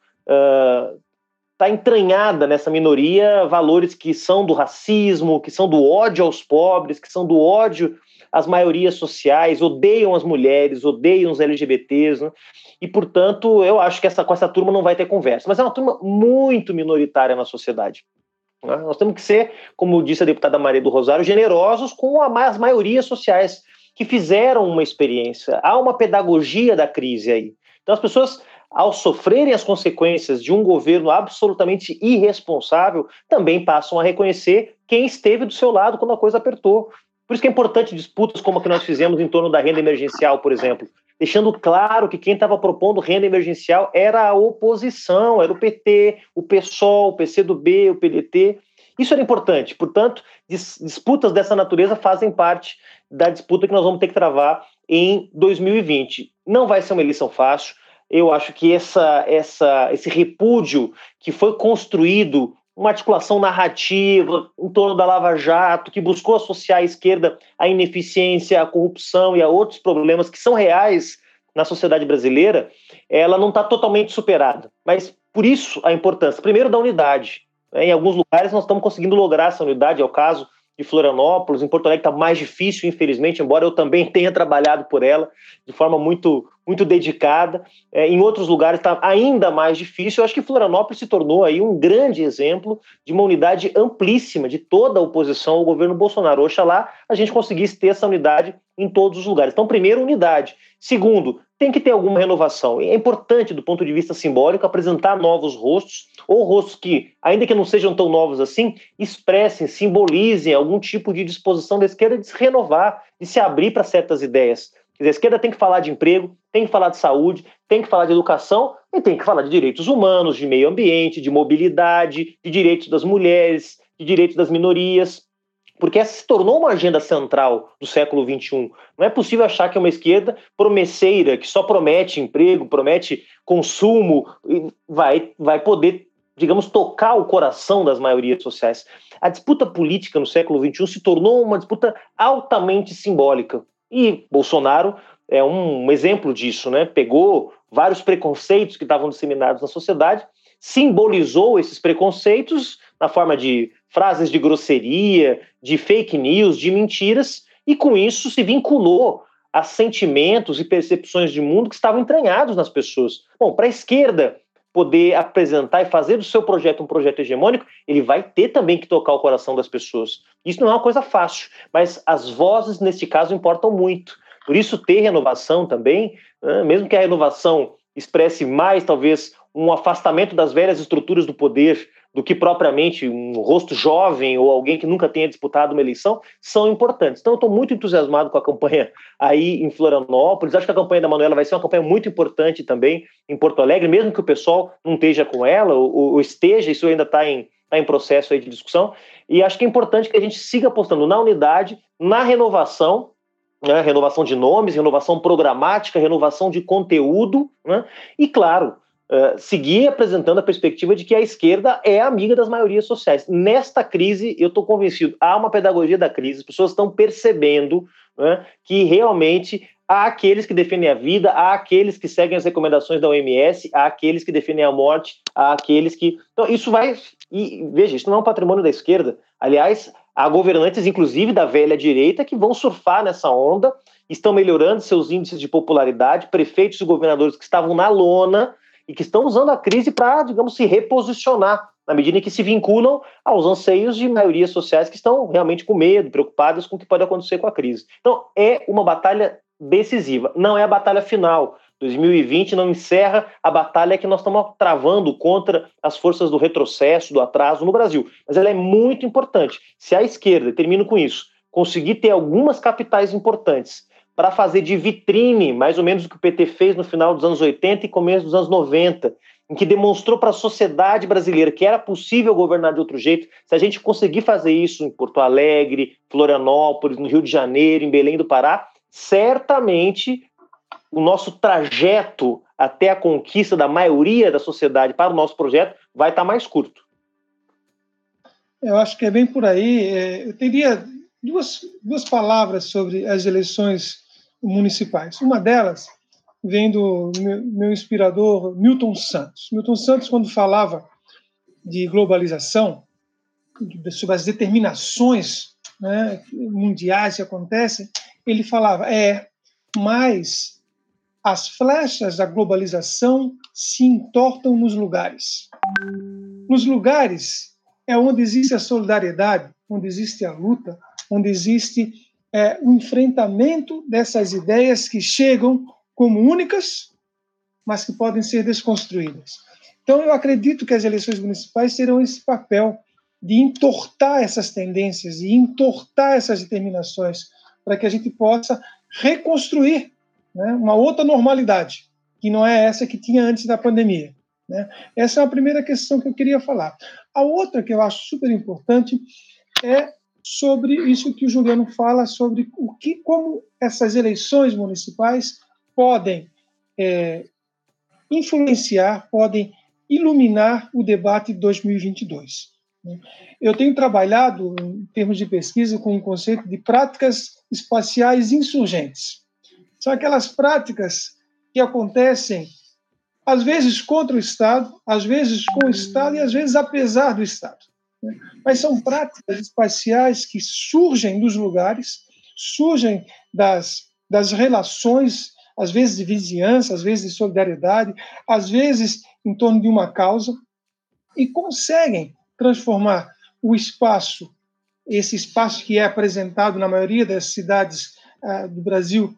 está entranhada nessa minoria valores que são do racismo, que são do ódio aos pobres, que são do ódio às maiorias sociais, odeiam as mulheres, odeiam os LGBTs. Né? e, portanto, eu acho que essa, com essa turma não vai ter conversa. Mas é uma turma muito minoritária na sociedade. Né? Nós temos que ser, como disse a deputada Maria do Rosário, generosos com as maiorias sociais que fizeram uma experiência. Há uma pedagogia da crise aí. Então, as pessoas, ao sofrerem as consequências de um governo absolutamente irresponsável, também passam a reconhecer quem esteve do seu lado quando a coisa apertou. Por isso que é importante disputas como a que nós fizemos em torno da renda emergencial, por exemplo, deixando claro que quem estava propondo renda emergencial era a oposição, era o PT, o PSOL, o PCdoB, o PDT. Isso era importante. Portanto, disputas dessa natureza fazem parte da disputa que nós vamos ter que travar em 2020. Não vai ser uma eleição fácil. Eu acho que essa, essa, esse repúdio que foi construído, uma articulação narrativa em torno da Lava Jato, que buscou associar à esquerda a ineficiência, a corrupção e a outros problemas que são reais na sociedade brasileira, ela não está totalmente superada. Mas por isso a importância, primeiro, da unidade. Em alguns lugares nós estamos conseguindo lograr essa unidade, é o caso de Florianópolis, em Porto Alegre está mais difícil, infelizmente, embora eu também tenha trabalhado por ela de forma muito, muito dedicada. É, em outros lugares está ainda mais difícil. Eu acho que Florianópolis se tornou aí um grande exemplo de uma unidade amplíssima de toda a oposição ao governo Bolsonaro. Oxalá a gente conseguisse ter essa unidade em todos os lugares. Então, primeiro, unidade. Segundo, tem que ter alguma renovação. É importante, do ponto de vista simbólico, apresentar novos rostos, ou rostos que, ainda que não sejam tão novos assim, expressem, simbolizem algum tipo de disposição da esquerda de se renovar, de se abrir para certas ideias. Dizer, a esquerda tem que falar de emprego, tem que falar de saúde, tem que falar de educação e tem que falar de direitos humanos, de meio ambiente, de mobilidade, de direitos das mulheres, de direitos das minorias porque essa se tornou uma agenda central do século XXI. Não é possível achar que é uma esquerda promesseira, que só promete emprego, promete consumo, vai, vai poder, digamos, tocar o coração das maiorias sociais. A disputa política no século XXI se tornou uma disputa altamente simbólica. E Bolsonaro é um exemplo disso, né? Pegou vários preconceitos que estavam disseminados na sociedade, simbolizou esses preconceitos na forma de frases de grosseria, de fake news, de mentiras, e com isso se vinculou a sentimentos e percepções de mundo que estavam entranhados nas pessoas. Bom, para a esquerda poder apresentar e fazer do seu projeto um projeto hegemônico, ele vai ter também que tocar o coração das pessoas. Isso não é uma coisa fácil, mas as vozes, neste caso, importam muito. Por isso, ter renovação também, né, mesmo que a renovação expresse mais, talvez, um afastamento das velhas estruturas do poder do que propriamente um rosto jovem ou alguém que nunca tenha disputado uma eleição, são importantes. Então, eu estou muito entusiasmado com a campanha aí em Florianópolis. Acho que a campanha da Manuela vai ser uma campanha muito importante também em Porto Alegre, mesmo que o pessoal não esteja com ela ou, ou esteja, isso ainda está em, tá em processo aí de discussão. E acho que é importante que a gente siga apostando na unidade, na renovação, né, renovação de nomes, renovação programática, renovação de conteúdo, né, e claro, uh, seguir apresentando a perspectiva de que a esquerda é amiga das maiorias sociais. Nesta crise, eu estou convencido, há uma pedagogia da crise, as pessoas estão percebendo né, que realmente há aqueles que defendem a vida, há aqueles que seguem as recomendações da OMS, há aqueles que defendem a morte, há aqueles que. Então, isso vai. E veja, isso não é um patrimônio da esquerda. Aliás, há governantes, inclusive da velha direita, que vão surfar nessa onda, estão melhorando seus índices de popularidade, prefeitos e governadores que estavam na lona e que estão usando a crise para, digamos, se reposicionar, na medida em que se vinculam aos anseios de maiorias sociais que estão realmente com medo, preocupadas com o que pode acontecer com a crise. Então, é uma batalha decisiva, não é a batalha final. 2020 não encerra a batalha que nós estamos travando contra as forças do retrocesso, do atraso no Brasil. Mas ela é muito importante. Se a esquerda, termino com isso, conseguir ter algumas capitais importantes para fazer de vitrine, mais ou menos o que o PT fez no final dos anos 80 e começo dos anos 90, em que demonstrou para a sociedade brasileira que era possível governar de outro jeito. Se a gente conseguir fazer isso em Porto Alegre, Florianópolis, no Rio de Janeiro, em Belém do Pará, certamente o nosso trajeto até a conquista da maioria da sociedade para o nosso projeto vai estar mais curto. Eu acho que é bem por aí. É, eu teria duas, duas palavras sobre as eleições municipais. Uma delas vem do meu, inspirador Milton Santos. Milton Santos, quando falava de globalização, sobre as determinações né, mundiais que acontecem, ele falava: é, mas as flechas da globalização se entortam nos lugares. Nos lugares é onde existe a solidariedade, onde existe a luta, onde existe é, o enfrentamento dessas ideias que chegam como únicas, mas que podem ser desconstruídas. Então, eu acredito que as eleições municipais terão esse papel de entortar essas tendências e entortar essas determinações para que a gente possa reconstruir né, uma outra normalidade, que não é essa que tinha antes da pandemia. Né? Essa é a primeira questão que eu queria falar. A outra que eu acho super importante é sobre isso que o Juliano fala sobre o que, como essas eleições municipais podem é, influenciar, podem iluminar o debate de 2022. Né? Eu tenho trabalhado, em termos de pesquisa, com o conceito de práticas espaciais insurgentes. São aquelas práticas que acontecem, às vezes, contra o Estado, às vezes com o Estado e às vezes apesar do Estado. Né? Mas são práticas espaciais que surgem dos lugares, surgem das, das relações, às vezes de vizinhança, às vezes de solidariedade, às vezes em torno de uma causa, e conseguem transformar o espaço, esse espaço que é apresentado na maioria das cidades uh, do Brasil,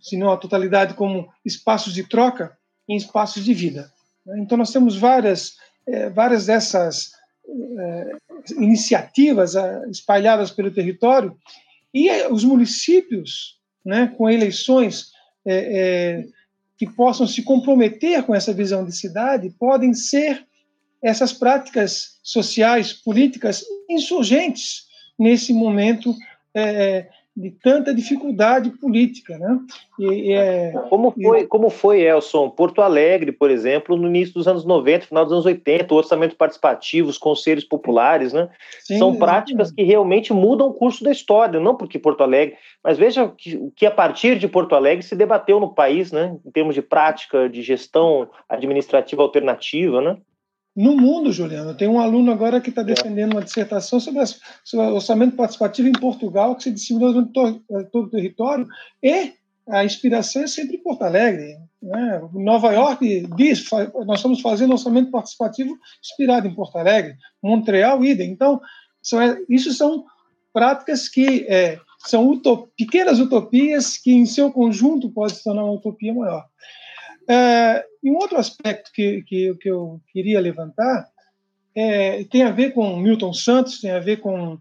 se não a totalidade, como espaços de troca, em espaços de vida. Então, nós temos várias, eh, várias dessas eh, iniciativas eh, espalhadas pelo território e os municípios, né, com eleições que possam se comprometer com essa visão de cidade, podem ser essas práticas sociais, políticas insurgentes nesse momento é, de tanta dificuldade política, né? E, é, como foi, e... como foi, Elson, Porto Alegre, por exemplo, no início dos anos 90, final dos anos 80, o orçamento participativo, os conselhos populares, né? Sim, São práticas que realmente mudam o curso da história, não porque Porto Alegre, mas veja que, que a partir de Porto Alegre se debateu no país, né? Em termos de prática de gestão administrativa alternativa, né? No mundo, Juliano. Tem um aluno agora que está defendendo uma dissertação sobre, as, sobre, o orçamento participativo em Portugal, que se disseminou durante todo, eh, todo o território, e a inspiração é sempre em Porto Alegre. Né? Nova York diz, nós estamos fazendo orçamento participativo inspirado em Porto Alegre, Montreal, idem. Então, são, é, isso são práticas que é, são utop, pequenas utopias que, em seu conjunto, podem se tornar uma utopia maior. É, e um outro aspecto que, que, que eu queria levantar é, tem a ver com Milton Santos, tem a ver com,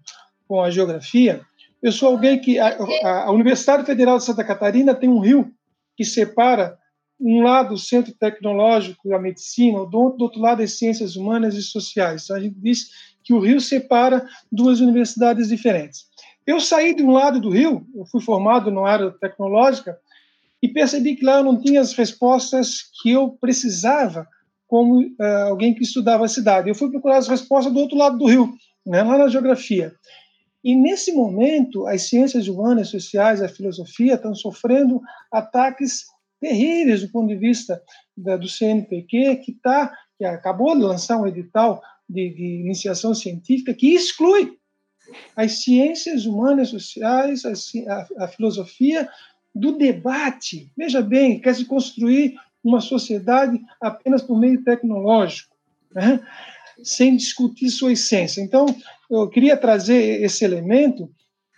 com a geografia. Eu sou alguém que. A, a, Universidade Federal de Santa Catarina tem um rio que separa um lado o centro tecnológico, a medicina, do do outro lado as ciências humanas e sociais. Então, a gente diz que o rio separa duas universidades diferentes. Eu saí de um lado do rio, eu fui formado na área tecnológica, e percebi que lá eu não tinha as respostas que eu precisava como uh, alguém que estudava a cidade. Eu fui procurar as respostas do outro lado do rio, né, lá na geografia. E nesse momento, as ciências humanas, sociais, a filosofia estão sofrendo ataques terríveis do ponto de vista da, do CNPq, que tá, que acabou de lançar um edital de, de iniciação científica que exclui as ciências humanas, sociais, a, a, a filosofia do debate. Veja bem, quer se construir uma sociedade apenas por meio tecnológico, né? sem discutir sua essência. Então, eu queria trazer esse elemento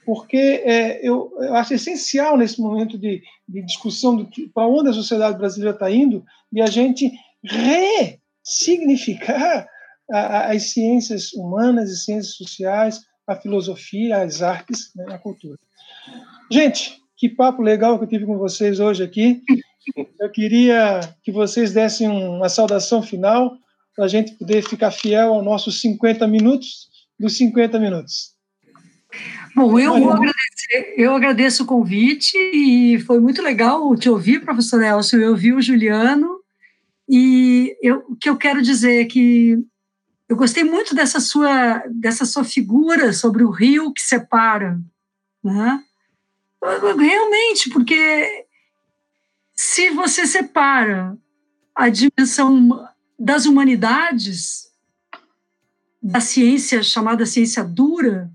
porque é, eu, eu, acho essencial nesse momento de, de discussão para onde a sociedade brasileira está indo, de a gente ressignificar as ciências humanas e ciências sociais, a filosofia, as artes, né, a cultura. Gente, que papo legal que eu tive com vocês hoje aqui. Eu queria que vocês dessem uma saudação final para a gente poder ficar fiel aos nossos 50 minutos dos 50 minutos. Bom, eu, vou agradecer, eu agradeço o convite e foi muito legal te ouvir, professor Elcio, eu ouvi o Juliano e eu, o que eu quero dizer é que eu gostei muito dessa sua, dessa sua figura sobre o rio que separa, né? Realmente, porque se você separa a dimensão das humanidades da ciência chamada ciência dura,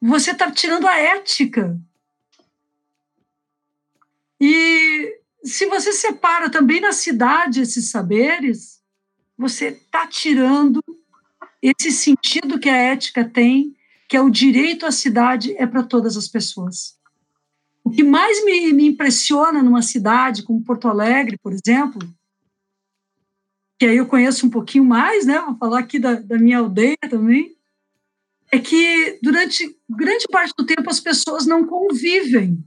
você está tirando a ética. E se você separa também na cidade esses saberes, você está tirando esse sentido que a ética tem, que é o direito à cidade é para todas as pessoas. O que mais me, me impressiona numa cidade como Porto Alegre, por exemplo, que aí eu conheço um pouquinho mais, né? Vou falar aqui da, da minha aldeia também, é que durante grande parte do tempo as pessoas não convivem.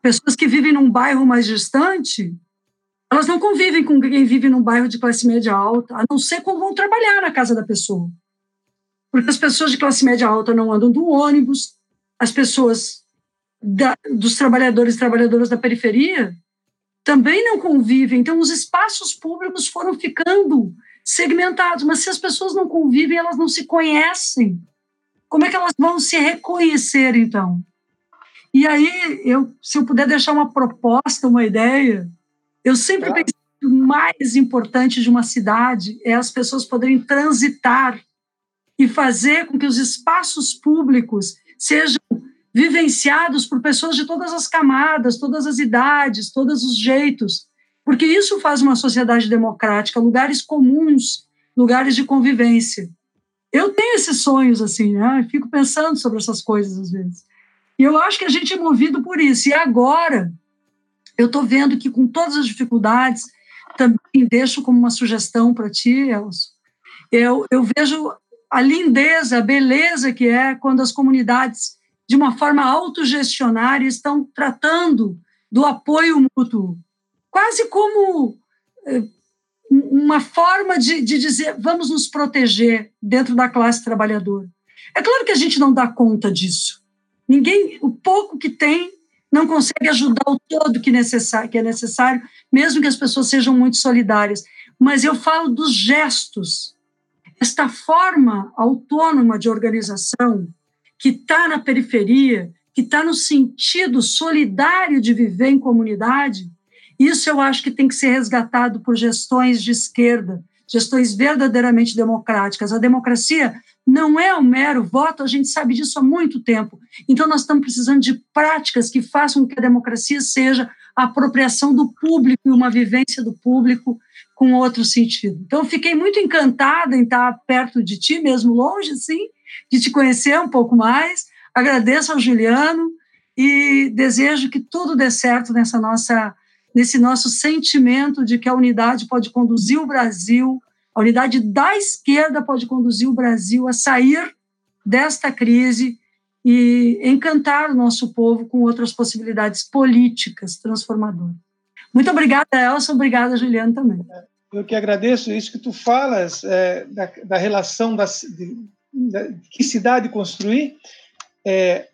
Pessoas que vivem num bairro mais distante, elas não convivem com quem vive num bairro de classe média alta, a não ser quando vão trabalhar na casa da pessoa. Porque as pessoas de classe média alta não andam do ônibus, as pessoas da, dos trabalhadores e trabalhadoras da periferia também não convivem. Então, os espaços públicos foram ficando segmentados, mas se as pessoas não convivem, elas não se conhecem. Como é que elas vão se reconhecer, então? E aí, eu, se eu puder deixar uma proposta, uma ideia, eu sempre pensei que o mais importante de uma cidade é as pessoas poderem transitar e fazer com que os espaços públicos sejam vivenciados por pessoas de todas as camadas, todas as idades, todos os jeitos, porque isso faz uma sociedade democrática, lugares comuns, lugares de convivência. Eu tenho esses sonhos assim, né? Eu fico pensando sobre essas coisas às vezes. E eu acho que a gente é movido por isso. E agora eu estou vendo que com todas as dificuldades, também deixo como uma sugestão para ti, Elson, eu, eu vejo a lindeza, a beleza que é quando as comunidades de uma forma autogestionária, estão tratando do apoio mútuo, quase como eh, uma forma de, de dizer vamos nos proteger dentro da classe trabalhadora. É claro que a gente não dá conta disso. Ninguém, o pouco que tem, não consegue ajudar o todo que, necessário, que é necessário, mesmo que as pessoas sejam muito solidárias. Mas eu falo dos gestos. Esta forma autônoma de organização, que está na periferia, que está no sentido solidário de viver em comunidade, isso eu acho que tem que ser resgatado por gestões de esquerda, gestões verdadeiramente democráticas. A democracia não é um mero voto, a gente sabe disso há muito tempo. Então, nós estamos precisando de práticas que façam que a democracia seja a apropriação do público e uma vivência do público com outro sentido. Então, fiquei muito encantada em estar perto de ti, mesmo longe, sim, de te conhecer um pouco mais. Agradeço ao Juliano e desejo que tudo dê certo nessa nossa nesse nosso sentimento de que a unidade pode conduzir o Brasil, a unidade da esquerda pode conduzir o Brasil a sair desta crise e encantar o nosso povo com outras possibilidades políticas transformadoras. Muito obrigada, Elson. Obrigada, Juliano, também. Eu que agradeço isso que tu falas é, da, da, relação das, de, que cidade construir, é,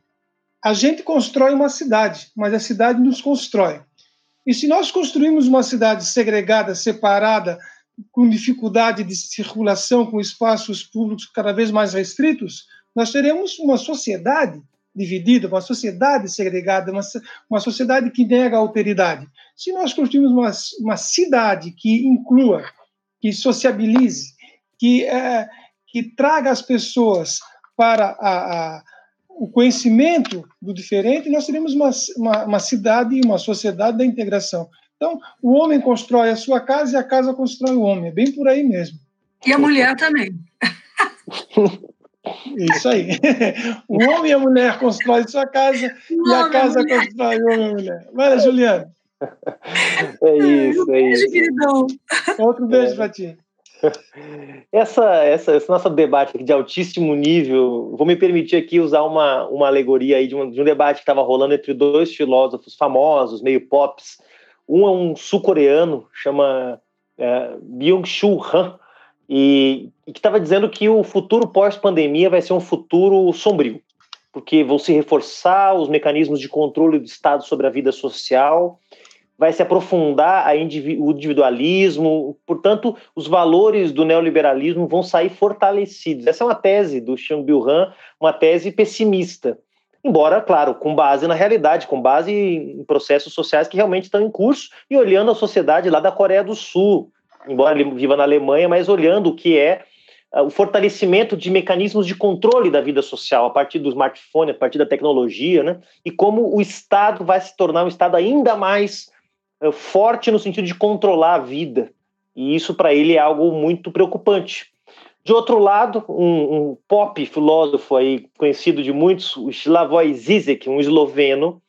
a gente constrói uma cidade, mas a cidade nos constrói. E se nós construímos uma cidade segregada, separada, com dificuldade de circulação, com espaços públicos cada vez mais restritos, nós teremos uma sociedade dividida, uma sociedade segregada, uma, uma sociedade que nega a alteridade. Se nós construirmos uma, uma cidade que inclua, que sociabilize, que é, que traga as pessoas para a, a, o conhecimento do diferente, nós teremos uma, uma, uma cidade e uma sociedade da integração. Então, o homem constrói a sua casa e a casa constrói o homem. É bem por aí mesmo. E a mulher também. Isso aí. O homem e a mulher constroem sua casa o e a casa a constrói o homem e a mulher. Vai, Juliana. É isso, é isso. Outro beijo é. para ti. Essa, essa, esse nosso debate aqui de altíssimo nível, vou me permitir aqui usar uma, uma alegoria aí de um, de um debate que estava rolando entre dois filósofos famosos, meio pops. Um é um sul-coreano, chama é, Byung-Chul Han, e, e que estava dizendo que o futuro pós-pandemia vai ser um futuro sombrio, porque vão se reforçar os mecanismos de controle do Estado sobre a vida social, vai se aprofundar o individualismo, portanto, os valores do neoliberalismo vão sair fortalecidos. Essa é uma tese do Chang Byul-han, uma tese pessimista. Embora, claro, com base na realidade, com base em processos sociais que realmente estão em curso e olhando a sociedade lá da Coreia do Sul, embora ele viva na Alemanha, mas olhando o que é uh, o fortalecimento de mecanismos de controle da vida social a partir do smartphone, a partir da tecnologia, né? E como o Estado vai se tornar um Estado ainda mais é, forte no sentido de controlar a vida. E isso para ele é algo muito preocupante. De outro lado, um, um pop filósofo aí conhecido de muitos, o Slavoj Zizek, um esloveno,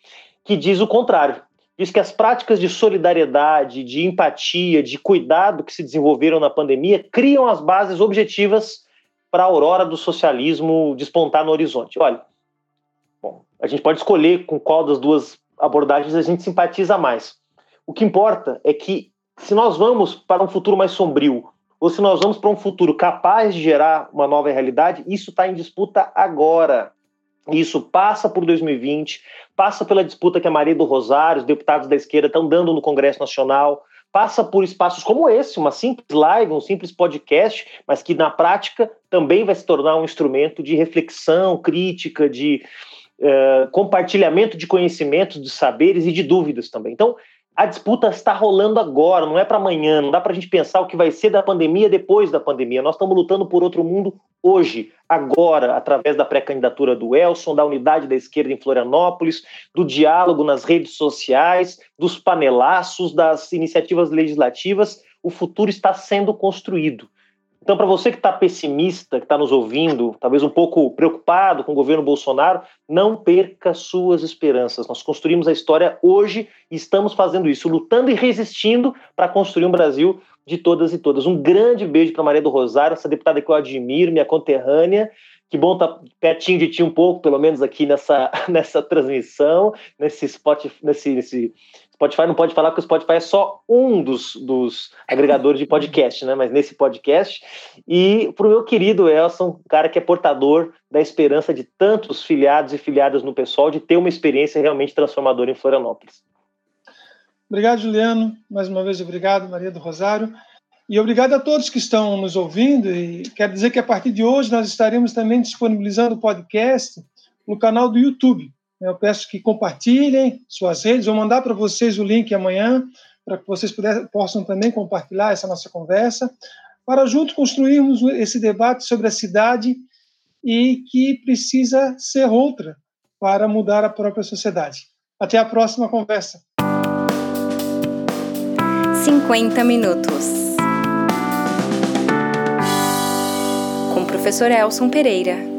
que diz o contrário. Diz que as práticas de solidariedade, de empatia, de cuidado que se desenvolveram na pandemia criam as bases objetivas para a aurora do socialismo despontar no horizonte. Olha, bom, a gente pode escolher com qual das duas abordagens a gente simpatiza mais. O que importa é que se nós vamos para um futuro mais sombrio, ou se nós vamos para um futuro capaz de gerar uma nova realidade, isso está em disputa agora. Isso passa por 2020, passa pela disputa que a Maria do Rosário, os deputados da esquerda estão dando no Congresso Nacional, passa por espaços como esse, uma simples live, um simples podcast, mas que na prática também vai se tornar um instrumento de reflexão crítica, de uh, compartilhamento de conhecimentos, de saberes e de dúvidas também. Então, a disputa está rolando agora, não é para amanhã, não dá para a gente pensar o que vai ser da pandemia depois da pandemia. Nós estamos lutando por outro mundo hoje, agora, através da pré-candidatura do Elson, da unidade da esquerda em Florianópolis, do diálogo nas redes sociais, dos panelaços, das iniciativas legislativas. O futuro está sendo construído. Então, para você que está pessimista, que está nos ouvindo, talvez um pouco preocupado com o governo Bolsonaro, não perca suas esperanças. Nós construímos a história hoje e estamos fazendo isso, lutando e resistindo para construir um Brasil de todas e todas. Um grande beijo para Maria do Rosário, essa deputada que eu admiro, minha conterrânea. Que bom estar tá pertinho de ti um pouco, pelo menos aqui nessa, nessa transmissão, nesse spot, nesse, nesse Spotify não pode falar que o Spotify é só um dos, dos agregadores de podcast, né? Mas nesse podcast. E para o meu querido Elson, cara que é portador da esperança de tantos filiados e filiadas no pessoal de ter uma experiência realmente transformadora em Florianópolis. Obrigado, Juliano. Mais uma vez, obrigado, Maria do Rosário. E obrigado a todos que estão nos ouvindo. E quero dizer que a partir de hoje nós estaremos também disponibilizando o podcast no canal do YouTube. Eu peço que compartilhem suas redes. Vou mandar para vocês o link amanhã, para que vocês puder, possam também compartilhar essa nossa conversa, para juntos construirmos esse debate sobre a cidade e que precisa ser outra para mudar a própria sociedade. Até a próxima conversa. 50 minutos. Com o professor Elson Pereira.